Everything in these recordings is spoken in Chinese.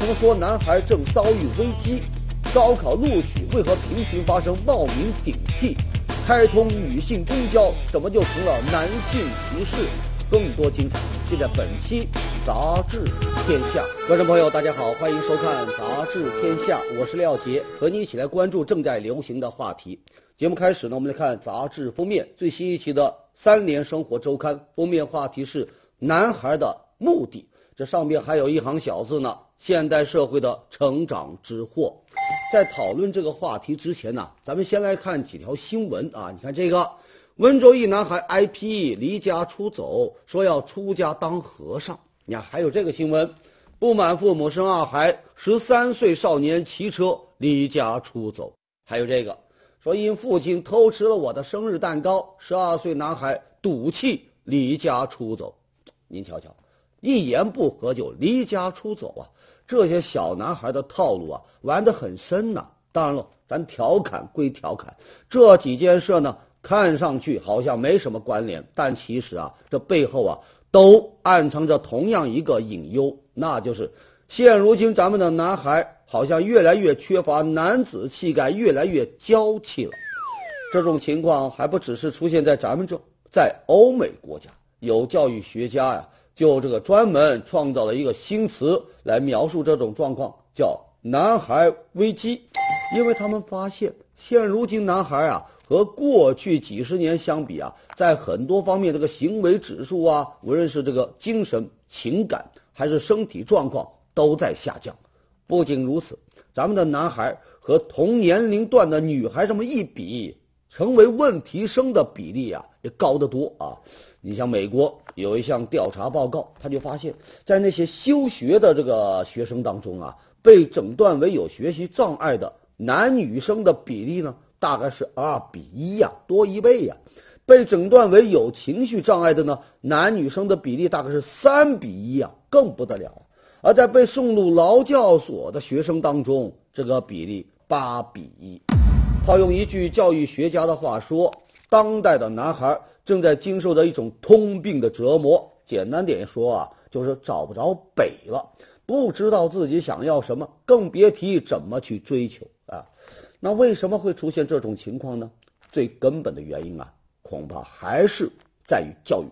什么说男孩正遭遇危机？高考录取为何频频发生冒名顶替？开通女性公交怎么就成了男性歧视？更多精彩尽在本期《杂志天下》。观众朋友，大家好，欢迎收看《杂志天下》，我是廖杰，和你一起来关注正在流行的话题。节目开始呢，我们来看杂志封面，最新一期的《三联生活周刊》封面话题是“男孩的目的”，这上面还有一行小字呢：“现代社会的成长之祸”。在讨论这个话题之前呢，咱们先来看几条新闻啊。你看这个。温州一男孩 IP 离家出走，说要出家当和尚。你看，还有这个新闻：不满父母生二孩，十三岁少年骑车离家出走。还有这个，说因父亲偷吃了我的生日蛋糕，十二岁男孩赌气离家出走。您瞧瞧，一言不合就离家出走啊！这些小男孩的套路啊，玩得很深呐。当然了，咱调侃归调侃，这几件事呢。看上去好像没什么关联，但其实啊，这背后啊都暗藏着同样一个隐忧，那就是现如今咱们的男孩好像越来越缺乏男子气概，越来越娇气了。这种情况还不只是出现在咱们这，在欧美国家，有教育学家呀，就这个专门创造了一个新词来描述这种状况，叫“男孩危机”，因为他们发现现如今男孩啊。和过去几十年相比啊，在很多方面，这个行为指数啊，无论是这个精神、情感还是身体状况，都在下降。不仅如此，咱们的男孩和同年龄段的女孩这么一比，成为问题生的比例啊，也高得多啊。你像美国有一项调查报告，他就发现，在那些休学的这个学生当中啊，被诊断为有学习障碍的男女生的比例呢。大概是二比一呀，多一倍呀。被诊断为有情绪障碍的呢，男女生的比例大概是三比一呀，更不得了。而在被送入劳教所的学生当中，这个比例八比一。套用一句教育学家的话说，当代的男孩正在经受着一种通病的折磨。简单点说啊，就是找不着北了，不知道自己想要什么，更别提怎么去追求啊。那为什么会出现这种情况呢？最根本的原因啊，恐怕还是在于教育。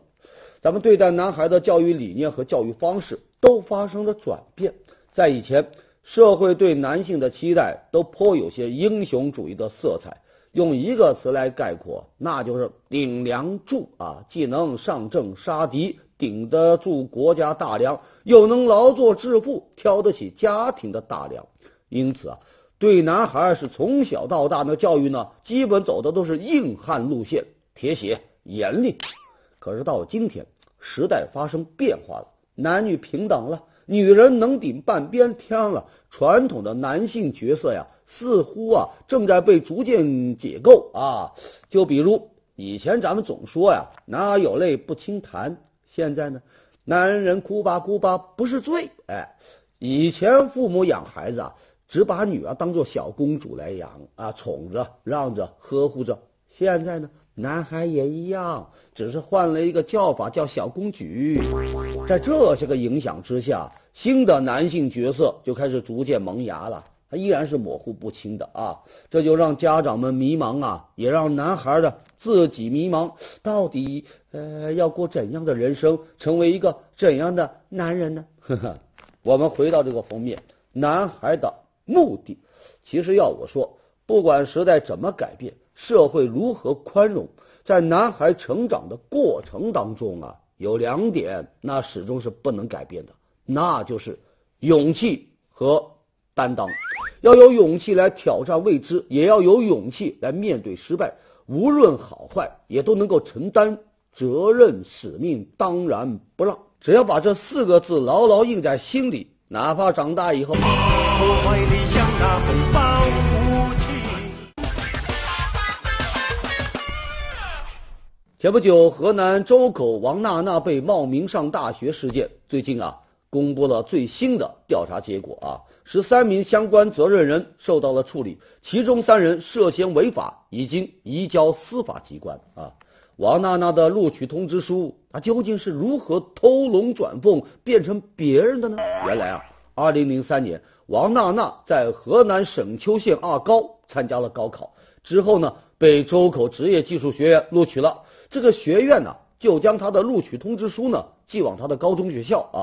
咱们对待男孩的教育理念和教育方式都发生了转变。在以前，社会对男性的期待都颇有些英雄主义的色彩。用一个词来概括，那就是顶梁柱啊，既能上阵杀敌，顶得住国家大梁，又能劳作致富，挑得起家庭的大梁。因此啊。对男孩是从小到大的教育呢，基本走的都是硬汉路线，铁血严厉。可是到了今天，时代发生变化了，男女平等了，女人能顶半边天了，传统的男性角色呀，似乎啊正在被逐渐解构啊。就比如以前咱们总说呀，男儿有泪不轻弹，现在呢，男人哭吧哭吧不是罪。哎，以前父母养孩子啊。只把女儿当做小公主来养啊，宠着、让着、呵护着。现在呢，男孩也一样，只是换了一个叫法，叫小公举。在这些个影响之下，新的男性角色就开始逐渐萌芽了。他依然是模糊不清的啊，这就让家长们迷茫啊，也让男孩的自己迷茫，到底呃要过怎样的人生，成为一个怎样的男人呢？呵呵，我们回到这个封面，男孩的。目的，其实要我说，不管时代怎么改变，社会如何宽容，在男孩成长的过程当中啊，有两点那始终是不能改变的，那就是勇气和担当。要有勇气来挑战未知，也要有勇气来面对失败，无论好坏，也都能够承担责任使命，当然不让。只要把这四个字牢牢印在心里，哪怕长大以后。破坏理想前不久，河南周口王娜娜被冒名上大学事件，最近啊，公布了最新的调查结果啊，十三名相关责任人受到了处理，其中三人涉嫌违法，已经移交司法机关啊。王娜娜的录取通知书，她究竟是如何偷龙转凤变成别人的呢？原来啊。二零零三年，王娜娜在河南省丘县二高参加了高考，之后呢，被周口职业技术学院录取了。这个学院呢，就将他的录取通知书呢寄往他的高中学校啊。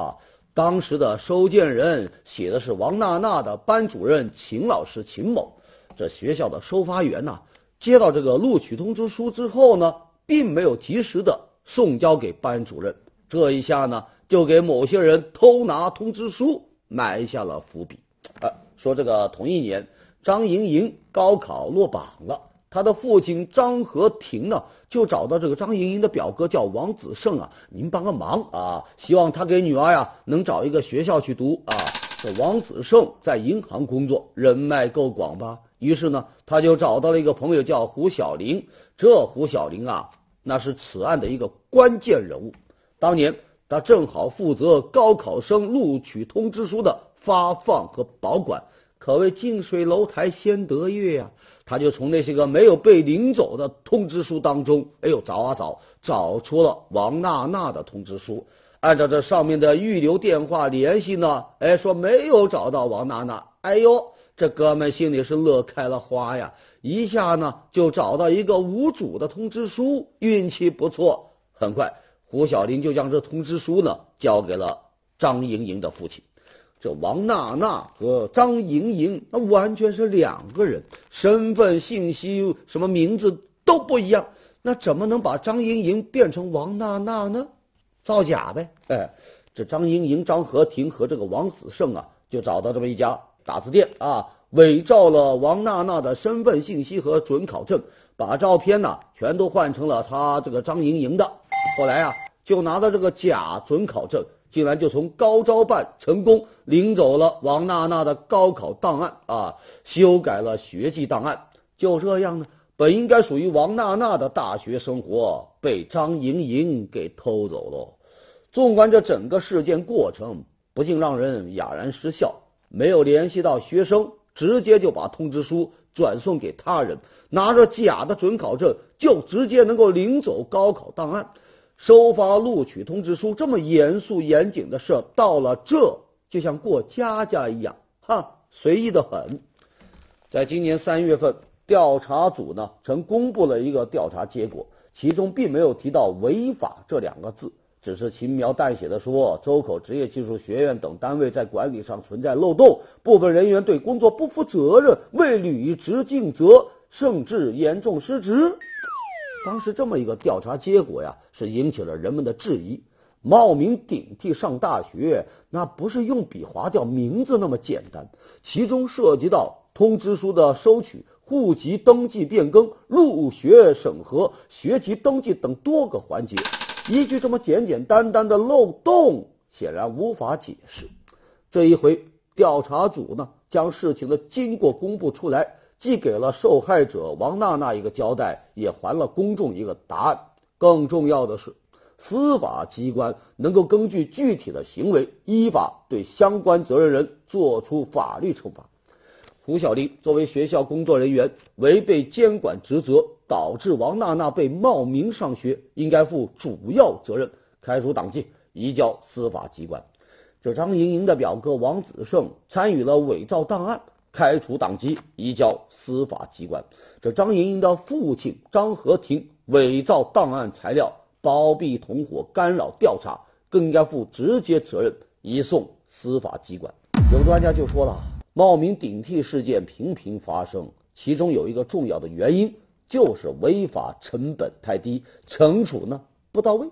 当时的收件人写的是王娜娜的班主任秦老师秦某。这学校的收发员呢，接到这个录取通知书之后呢，并没有及时的送交给班主任，这一下呢，就给某些人偷拿通知书。埋下了伏笔。啊，说这个同一年，张莹莹高考落榜了，他的父亲张和庭呢，就找到这个张莹莹的表哥叫王子胜啊，您帮个忙啊，希望他给女儿呀能找一个学校去读啊。这王子胜在银行工作，人脉够广吧？于是呢，他就找到了一个朋友叫胡小玲。这胡小玲啊，那是此案的一个关键人物。当年。他正好负责高考生录取通知书的发放和保管，可谓近水楼台先得月呀。他就从那些个没有被领走的通知书当中，哎呦找啊找，找出了王娜娜的通知书。按照这上面的预留电话联系呢，哎说没有找到王娜娜。哎呦，这哥们心里是乐开了花呀，一下呢就找到一个无主的通知书，运气不错。很快。胡小林就将这通知书呢交给了张莹莹的父亲。这王娜娜和张莹莹那完全是两个人，身份信息什么名字都不一样，那怎么能把张莹莹变成王娜娜呢？造假呗！哎，这张莹莹、张和婷和这个王子胜啊，就找到这么一家打字店啊，伪造了王娜娜的身份信息和准考证，把照片呢全都换成了他这个张莹莹的。后来啊，就拿到这个假准考证，竟然就从高招办成功领走了王娜娜的高考档案啊，修改了学籍档案。就这样呢，本应该属于王娜娜的大学生活被张莹莹给偷走了。纵观这整个事件过程，不禁让人哑然失笑。没有联系到学生，直接就把通知书转送给他人，拿着假的准考证就直接能够领走高考档案。收发录取通知书这么严肃严谨的事，到了这就像过家家一样，哈，随意的很。在今年三月份，调查组呢曾公布了一个调查结果，其中并没有提到违法这两个字，只是轻描淡写的说周口职业技术学院等单位在管理上存在漏洞，部分人员对工作不负责任，未履职尽责，甚至严重失职。当时这么一个调查结果呀，是引起了人们的质疑。冒名顶替上大学，那不是用笔划掉名字那么简单，其中涉及到通知书的收取、户籍登记变更、入学审核、学籍登记等多个环节。一句这么简简单单的漏洞，显然无法解释。这一回，调查组呢将事情的经过公布出来。既给了受害者王娜娜一个交代，也还了公众一个答案。更重要的是，司法机关能够根据具体的行为，依法对相关责任人作出法律惩罚。胡小玲作为学校工作人员，违背监管职责，导致王娜娜被冒名上学，应该负主要责任，开除党籍，移交司法机关。这张莹莹的表哥王子胜参与了伪造档案。开除党籍，移交司法机关。这张莹莹的父亲张和庭伪造档案材料，包庇同伙，干扰调查，更应该负直接责任，移送司法机关。有专家就说了，冒名顶替事件频频发生，其中有一个重要的原因，就是违法成本太低，惩处呢不到位。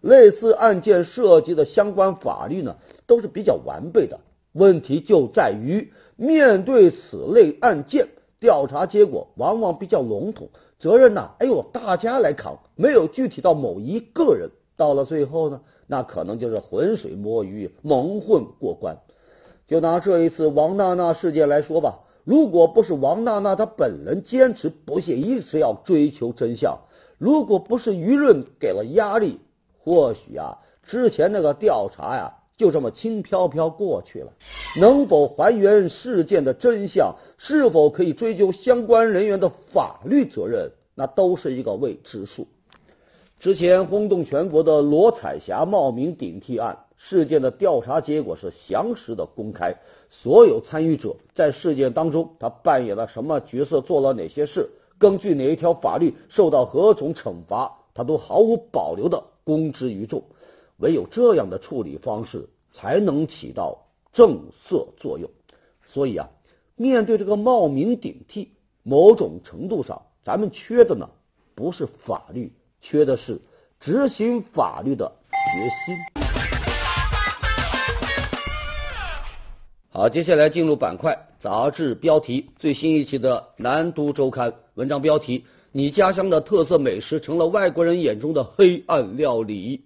类似案件涉及的相关法律呢，都是比较完备的。问题就在于，面对此类案件，调查结果往往比较笼统，责任呢，哎呦，大家来扛，没有具体到某一个人。到了最后呢，那可能就是浑水摸鱼，蒙混过关。就拿这一次王娜娜事件来说吧，如果不是王娜娜她本人坚持不懈，一直要追求真相，如果不是舆论给了压力，或许啊，之前那个调查呀。就这么轻飘飘过去了，能否还原事件的真相，是否可以追究相关人员的法律责任，那都是一个未知数。之前轰动全国的罗彩霞冒名顶替案，事件的调查结果是详实的公开，所有参与者在事件当中他扮演了什么角色，做了哪些事，根据哪一条法律受到何种惩罚，他都毫无保留的公之于众。唯有这样的处理方式，才能起到正色作用。所以啊，面对这个冒名顶替，某种程度上，咱们缺的呢，不是法律，缺的是执行法律的决心。好，接下来进入板块，杂志标题，最新一期的《南都周刊》文章标题：你家乡的特色美食成了外国人眼中的黑暗料理。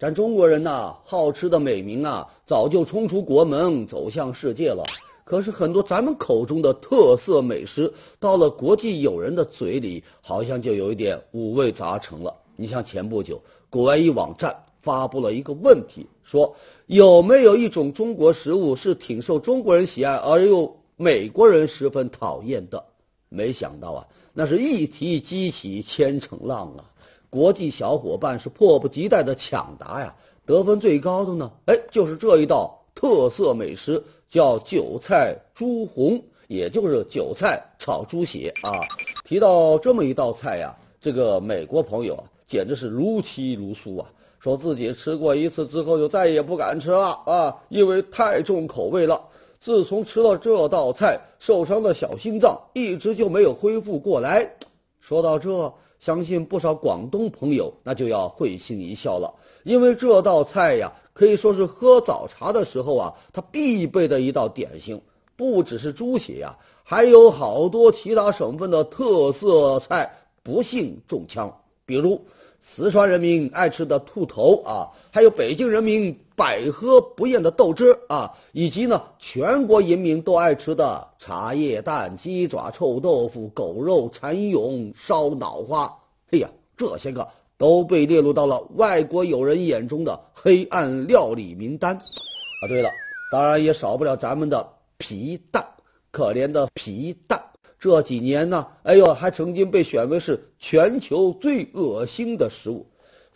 咱中国人呐，好吃的美名啊，早就冲出国门，走向世界了。可是很多咱们口中的特色美食，到了国际友人的嘴里，好像就有一点五味杂陈了。你像前不久，国外一网站发布了一个问题，说有没有一种中国食物是挺受中国人喜爱，而又美国人十分讨厌的？没想到啊，那是一提激起千层浪啊！国际小伙伴是迫不及待的抢答呀，得分最高的呢，哎，就是这一道特色美食，叫韭菜猪红，也就是韭菜炒猪血啊。提到这么一道菜呀，这个美国朋友啊，简直是如泣如诉啊，说自己吃过一次之后就再也不敢吃了啊，因为太重口味了。自从吃了这道菜，受伤的小心脏一直就没有恢复过来。说到这。相信不少广东朋友那就要会心一笑了，因为这道菜呀，可以说是喝早茶的时候啊，它必备的一道点心。不只是猪血呀，还有好多其他省份的特色菜不幸中枪，比如四川人民爱吃的兔头啊，还有北京人民百喝不厌的豆汁啊，以及呢全国人民都爱吃的茶叶蛋、鸡爪、臭豆腐、狗肉蚕蛹、烧脑花。哎呀，这些个都被列入到了外国友人眼中的黑暗料理名单。啊，对了，当然也少不了咱们的皮蛋，可怜的皮蛋。这几年呢，哎呦，还曾经被选为是全球最恶心的食物。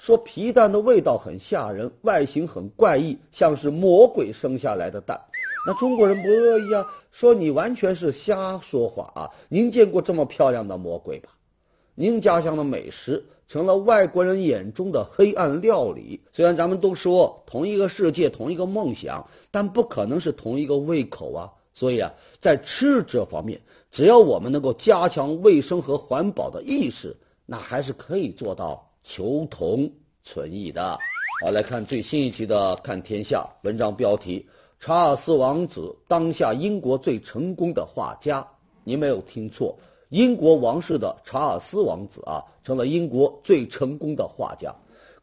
说皮蛋的味道很吓人，外形很怪异，像是魔鬼生下来的蛋。那中国人不乐意啊，说你完全是瞎说话啊！您见过这么漂亮的魔鬼吗？您家乡的美食成了外国人眼中的黑暗料理。虽然咱们都说同一个世界、同一个梦想，但不可能是同一个胃口啊。所以啊，在吃这方面，只要我们能够加强卫生和环保的意识，那还是可以做到。求同存异的，好来看最新一期的《看天下》文章标题：查尔斯王子当下英国最成功的画家。您没有听错，英国王室的查尔斯王子啊，成了英国最成功的画家。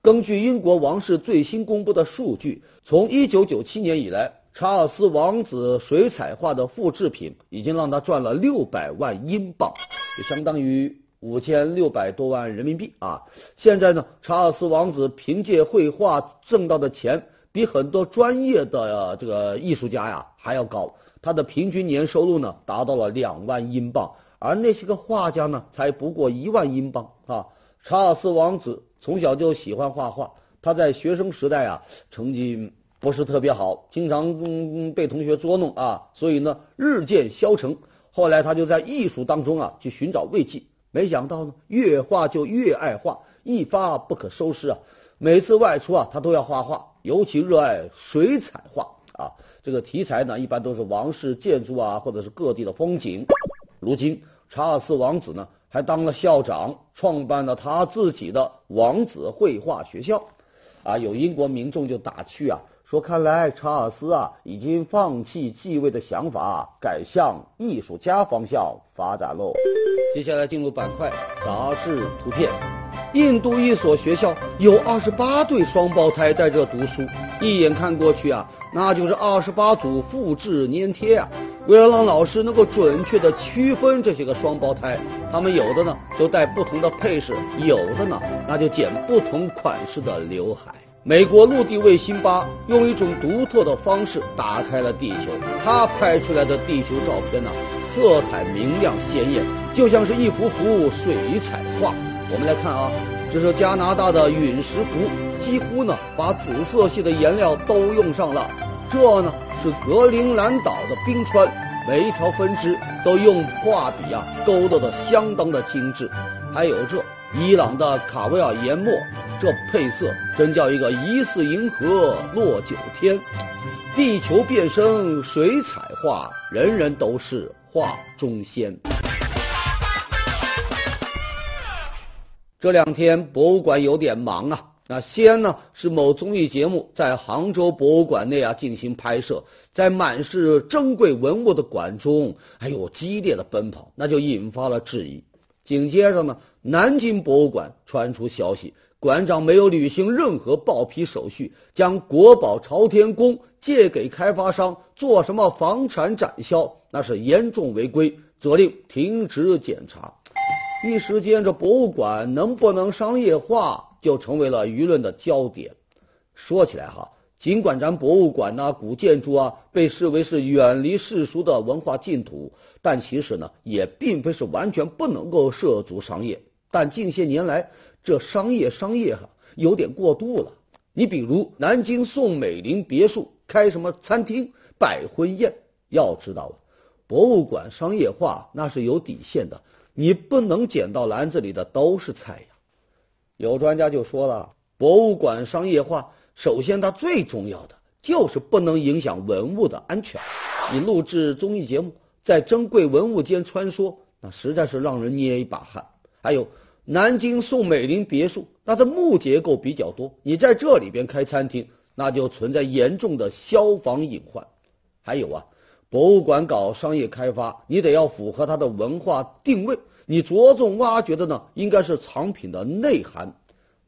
根据英国王室最新公布的数据，从1997年以来，查尔斯王子水彩画的复制品已经让他赚了六百万英镑，就相当于。五千六百多万人民币啊！现在呢，查尔斯王子凭借绘画挣到的钱，比很多专业的这个艺术家呀还要高。他的平均年收入呢，达到了两万英镑，而那些个画家呢，才不过一万英镑啊！查尔斯王子从小就喜欢画画，他在学生时代啊，成绩不是特别好，经常被同学捉弄啊，所以呢，日渐消沉。后来他就在艺术当中啊，去寻找慰藉。没想到呢，越画就越爱画，一发不可收拾啊！每次外出啊，他都要画画，尤其热爱水彩画啊。这个题材呢，一般都是王室建筑啊，或者是各地的风景。如今，查尔斯王子呢，还当了校长，创办了他自己的王子绘画学校。啊，有英国民众就打趣啊。说，看来查尔斯啊已经放弃继位的想法，改向艺术家方向发展喽。接下来进入板块，杂志图片。印度一所学校有二十八对双胞胎在这读书，一眼看过去啊，那就是二十八组复制粘贴啊。为了让老师能够准确的区分这些个双胞胎，他们有的呢就戴不同的配饰，有的呢那就剪不同款式的刘海。美国陆地卫星八用一种独特的方式打开了地球，它拍出来的地球照片呢，色彩明亮鲜艳，就像是一幅幅水彩画。我们来看啊，这是加拿大的陨石湖，几乎呢把紫色系的颜料都用上了。这呢是格陵兰岛的冰川，每一条分支都用画笔啊勾勒的相当的精致。还有这伊朗的卡维尔研墨，这配色真叫一个疑似银河落九天。地球变身水彩画，人人都是画中仙。这两天博物馆有点忙啊。那先呢是某综艺节目在杭州博物馆内啊进行拍摄，在满是珍贵文物的馆中，哎呦激烈的奔跑，那就引发了质疑。紧接着呢，南京博物馆传出消息，馆长没有履行任何报批手续，将国宝朝天宫借给开发商做什么房产展销，那是严重违规，责令停止检查。一时间，这博物馆能不能商业化？就成为了舆论的焦点。说起来哈，尽管咱博物馆呐、古建筑啊被视为是远离世俗的文化净土，但其实呢，也并非是完全不能够涉足商业。但近些年来，这商业商业哈有点过度了。你比如南京宋美龄别墅开什么餐厅、摆婚宴，要知道啊，博物馆商业化那是有底线的，你不能捡到篮子里的都是菜呀。有专家就说了，博物馆商业化，首先它最重要的就是不能影响文物的安全。你录制综艺节目，在珍贵文物间穿梭，那实在是让人捏一把汗。还有南京宋美龄别墅，它的木结构比较多，你在这里边开餐厅，那就存在严重的消防隐患。还有啊，博物馆搞商业开发，你得要符合它的文化定位。你着重挖掘的呢，应该是藏品的内涵。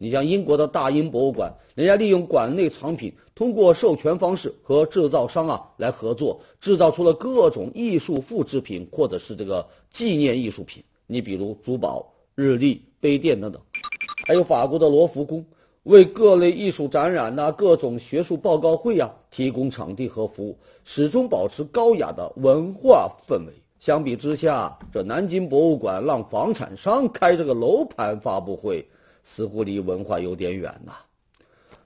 你像英国的大英博物馆，人家利用馆内藏品，通过授权方式和制造商啊来合作，制造出了各种艺术复制品或者是这个纪念艺术品。你比如珠宝、日历、杯垫等等。还有法国的罗浮宫，为各类艺术展览呐、各种学术报告会呀提供场地和服务，始终保持高雅的文化氛围。相比之下，这南京博物馆让房产商开这个楼盘发布会，似乎离文化有点远呐。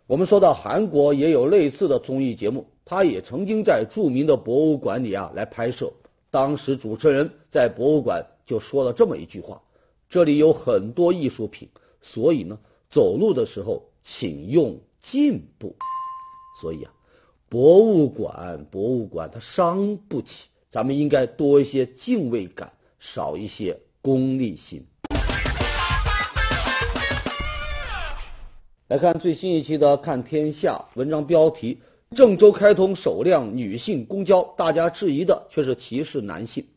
我们说到韩国也有类似的综艺节目，他也曾经在著名的博物馆里啊来拍摄。当时主持人在博物馆就说了这么一句话：“这里有很多艺术品，所以呢，走路的时候请用进步。”所以啊，博物馆，博物馆它伤不起。咱们应该多一些敬畏感，少一些功利心。来看最新一期的《看天下》文章标题：郑州开通首辆女性公交，大家质疑的却是歧视男性。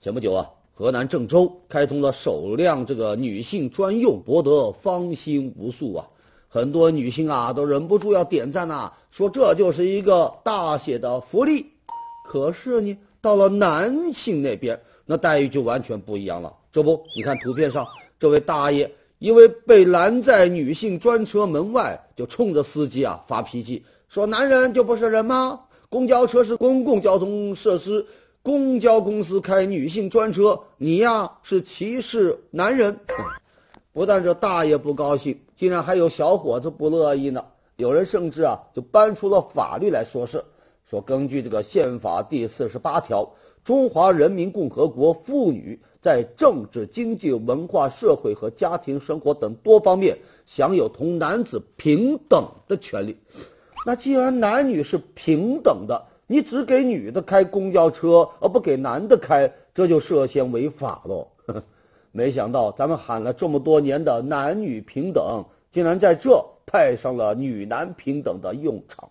前不久啊，河南郑州开通了首辆这个女性专用，博得芳心无数啊！很多女性啊都忍不住要点赞呐，说这就是一个大写的福利。可是呢？到了男性那边，那待遇就完全不一样了。这不，你看图片上这位大爷，因为被拦在女性专车门外，就冲着司机啊发脾气，说：“男人就不是人吗？公交车是公共交通设施，公交公司开女性专车，你呀是歧视男人。”不但这大爷不高兴，竟然还有小伙子不乐意呢。有人甚至啊就搬出了法律来说事。说，根据这个宪法第四十八条，中华人民共和国妇女在政治、经济、文化、社会和家庭生活等多方面享有同男子平等的权利。那既然男女是平等的，你只给女的开公交车，而不给男的开，这就涉嫌违法喽。没想到咱们喊了这么多年的男女平等，竟然在这派上了女男平等的用场。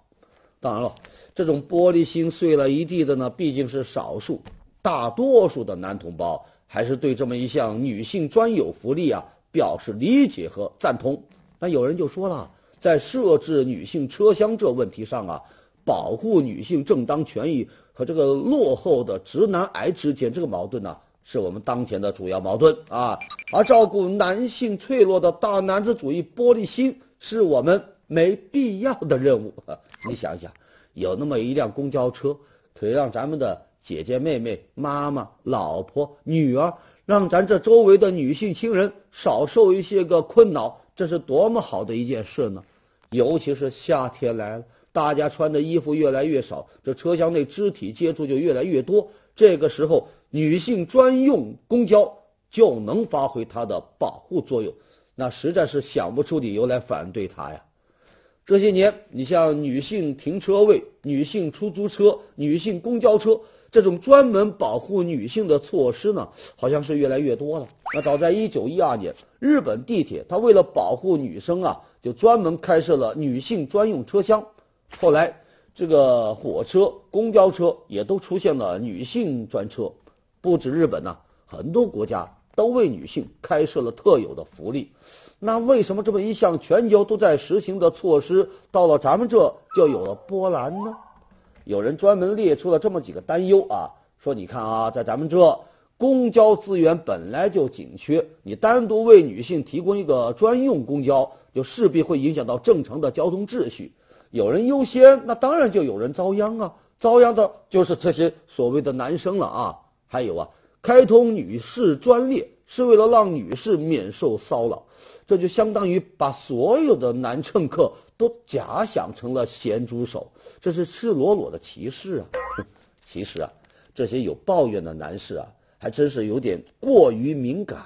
当然了。这种玻璃心碎了一地的呢，毕竟是少数，大多数的男同胞还是对这么一项女性专有福利啊表示理解和赞同。那有人就说了，在设置女性车厢这问题上啊，保护女性正当权益和这个落后的直男癌之间这个矛盾呢，是我们当前的主要矛盾啊。而照顾男性脆弱的大男子主义玻璃心，是我们没必要的任务。你想想。有那么一辆公交车，可以让咱们的姐姐、妹妹、妈妈、老婆、女儿，让咱这周围的女性亲人少受一些个困扰，这是多么好的一件事呢？尤其是夏天来了，大家穿的衣服越来越少，这车厢内肢体接触就越来越多。这个时候，女性专用公交就能发挥它的保护作用。那实在是想不出理由来反对它呀。这些年，你像女性停车位、女性出租车、女性公交车这种专门保护女性的措施呢，好像是越来越多了。那早在一九一二年，日本地铁它为了保护女生啊，就专门开设了女性专用车厢。后来，这个火车、公交车也都出现了女性专车。不止日本呐，很多国家都为女性开设了特有的福利。那为什么这么一项全球都在实行的措施，到了咱们这就有了波澜呢？有人专门列出了这么几个担忧啊，说你看啊，在咱们这公交资源本来就紧缺，你单独为女性提供一个专用公交，就势必会影响到正常的交通秩序。有人优先，那当然就有人遭殃啊，遭殃的就是这些所谓的男生了啊。还有啊，开通女士专列是为了让女士免受骚扰。这就相当于把所有的男乘客都假想成了咸猪手，这是赤裸裸的歧视啊！其实啊，这些有抱怨的男士啊，还真是有点过于敏感。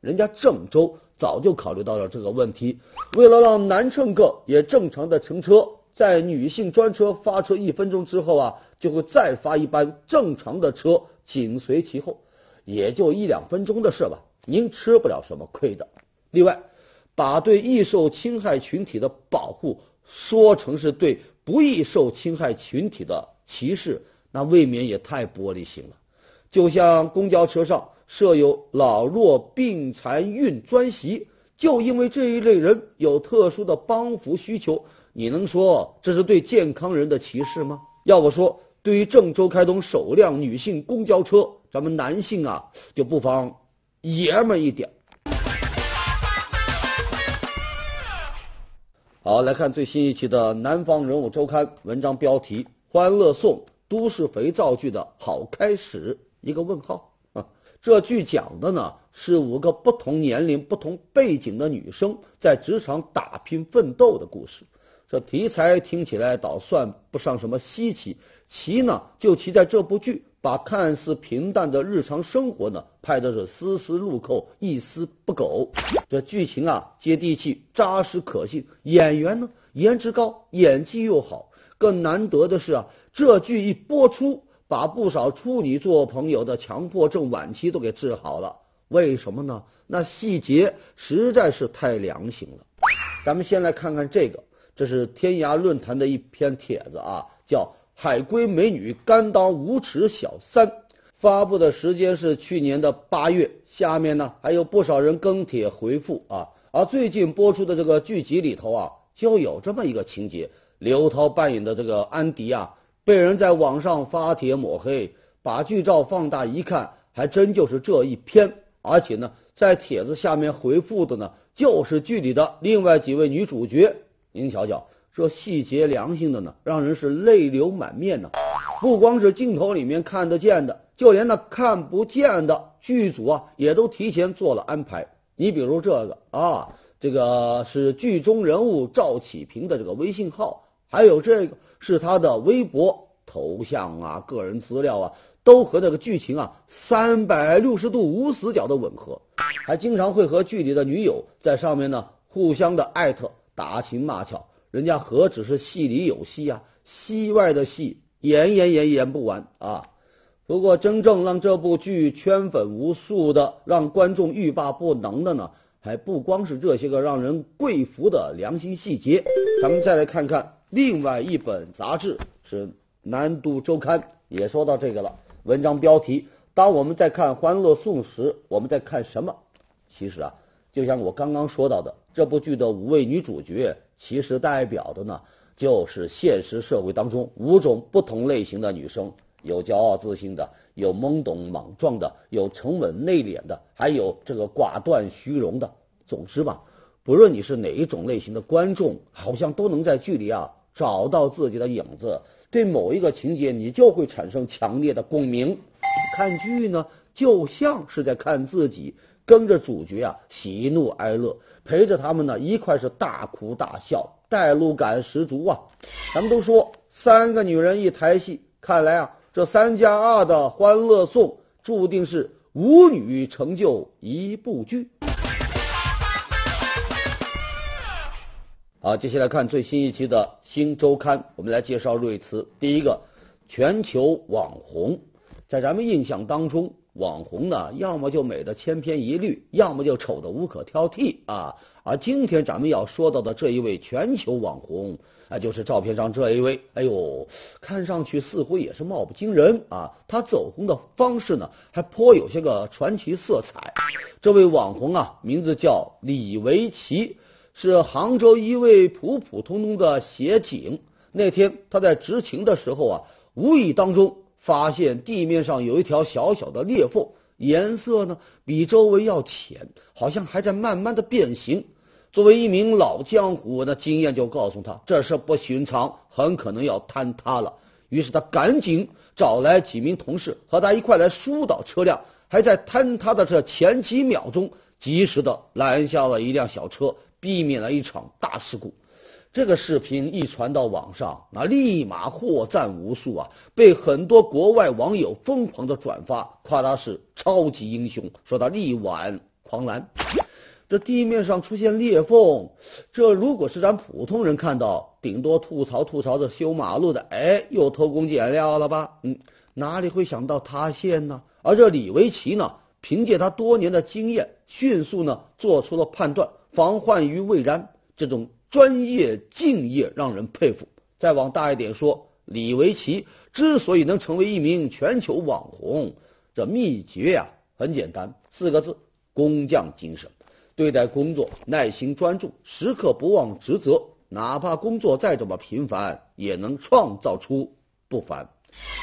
人家郑州早就考虑到了这个问题，为了让男乘客也正常的乘车，在女性专车发车一分钟之后啊，就会再发一班正常的车紧随其后，也就一两分钟的事吧，您吃不了什么亏的。另外。把对易受侵害群体的保护说成是对不易受侵害群体的歧视，那未免也太玻璃心了。就像公交车上设有老弱病残孕专席，就因为这一类人有特殊的帮扶需求，你能说这是对健康人的歧视吗？要我说，对于郑州开通首辆女性公交车，咱们男性啊就不妨爷们一点。好，来看最新一期的《南方人物周刊》文章标题：《欢乐颂都市肥皂剧的好开始》。一个问号啊！这剧讲的呢是五个不同年龄、不同背景的女生在职场打拼奋斗的故事。这题材听起来倒算不上什么稀奇，奇呢就奇在这部剧。把看似平淡的日常生活呢拍的是丝丝入扣，一丝不苟。这剧情啊接地气、扎实可信，演员呢颜值高，演技又好。更难得的是啊，这剧一播出，把不少处女座朋友的强迫症晚期都给治好了。为什么呢？那细节实在是太良心了。咱们先来看看这个，这是天涯论坛的一篇帖子啊，叫。海归美女甘当无耻小三，发布的时间是去年的八月。下面呢还有不少人跟帖回复啊。而最近播出的这个剧集里头啊，就有这么一个情节：刘涛扮演的这个安迪啊，被人在网上发帖抹黑，把剧照放大一看，还真就是这一篇。而且呢，在帖子下面回复的呢，就是剧里的另外几位女主角。您瞧瞧。这细节良心的呢，让人是泪流满面呢。不光是镜头里面看得见的，就连那看不见的剧组啊，也都提前做了安排。你比如这个啊，这个是剧中人物赵启平的这个微信号，还有这个是他的微博头像啊，个人资料啊，都和那个剧情啊三百六十度无死角的吻合。还经常会和剧里的女友在上面呢互相的艾特打情骂俏。人家何止是戏里有戏啊，戏外的戏演演演演不完啊！不过真正让这部剧圈粉无数的，让观众欲罢不能的呢，还不光是这些个让人跪服的良心细节。咱们再来看看另外一本杂志，是《南都周刊》，也说到这个了。文章标题：当我们在看《欢乐颂》时，我们在看什么？其实啊，就像我刚刚说到的，这部剧的五位女主角。其实代表的呢，就是现实社会当中五种不同类型的女生，有骄傲自信的，有懵懂莽撞的，有沉稳内敛的，还有这个寡断虚荣的。总之吧，不论你是哪一种类型的观众，好像都能在剧里啊找到自己的影子，对某一个情节你就会产生强烈的共鸣。看剧呢，就像是在看自己。跟着主角啊，喜怒哀乐，陪着他们呢一块是大哭大笑。代入感十足啊。咱们都说三个女人一台戏，看来啊，这三加二的《欢乐颂》注定是舞女成就一部剧。好，接下来看最新一期的《新周刊》，我们来介绍瑞词。第一个，全球网红，在咱们印象当中，网红呢，要么就美的千篇一律，要么就丑的无可挑剔啊。而今天咱们要说到的这一位全球网红，啊，就是照片上这一位。哎呦，看上去似乎也是貌不惊人啊。他走红的方式呢，还颇有些个传奇色彩。这位网红啊，名字叫李维奇。是杭州一位普普通通的协警。那天他在执勤的时候啊，无意当中发现地面上有一条小小的裂缝，颜色呢比周围要浅，好像还在慢慢的变形。作为一名老江湖，那经验就告诉他这事不寻常，很可能要坍塌了。于是他赶紧找来几名同事和他一块来疏导车辆，还在坍塌的这前几秒钟，及时的拦下了一辆小车。避免了一场大事故。这个视频一传到网上，那立马获赞无数啊，被很多国外网友疯狂的转发，夸他是超级英雄，说他力挽狂澜。这地面上出现裂缝，这如果是咱普通人看到，顶多吐槽吐槽这修马路的，哎，又偷工减料了吧？嗯，哪里会想到塌陷呢？而这李维奇呢，凭借他多年的经验，迅速呢做出了判断。防患于未然，这种专业敬业让人佩服。再往大一点说，李维奇之所以能成为一名全球网红，这秘诀呀很简单，四个字：工匠精神。对待工作耐心专注，时刻不忘职责，哪怕工作再怎么平凡，也能创造出不凡。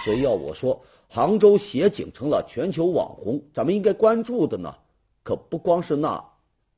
所以要我说，杭州协警成了全球网红，咱们应该关注的呢，可不光是那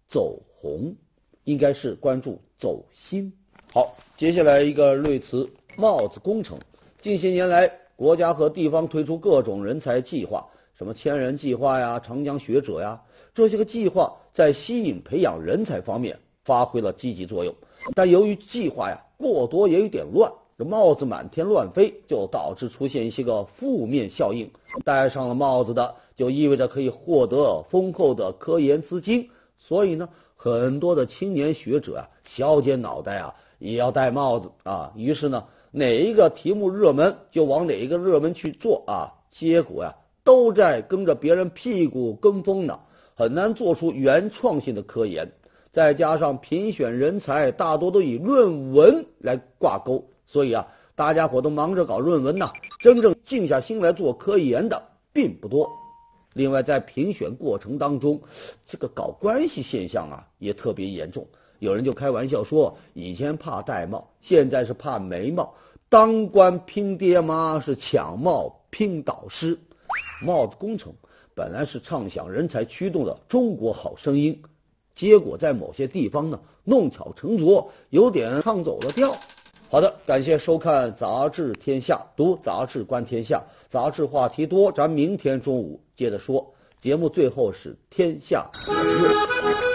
走。红应该是关注走心。好，接下来一个瑞词帽子工程。近些年来，国家和地方推出各种人才计划，什么千人计划呀、长江学者呀，这些个计划在吸引培养人才方面发挥了积极作用。但由于计划呀过多也有点乱，这帽子满天乱飞，就导致出现一些个负面效应。戴上了帽子的，就意味着可以获得丰厚的科研资金，所以呢。很多的青年学者啊，削尖脑袋啊，也要戴帽子啊。于是呢，哪一个题目热门，就往哪一个热门去做啊。结果呀，都在跟着别人屁股跟风呢，很难做出原创性的科研。再加上评选人才大多都以论文来挂钩，所以啊，大家伙都忙着搞论文呢，真正静下心来做科研的并不多。另外，在评选过程当中，这个搞关系现象啊也特别严重。有人就开玩笑说，以前怕戴帽，现在是怕眉毛。当官拼爹妈，是抢帽拼导师。帽子工程本来是畅想人才驱动的中国好声音，结果在某些地方呢，弄巧成拙，有点唱走了调。好的，感谢收看《杂志天下》，读杂志观天下，杂志话题多，咱明天中午接着说。节目最后是天下言论。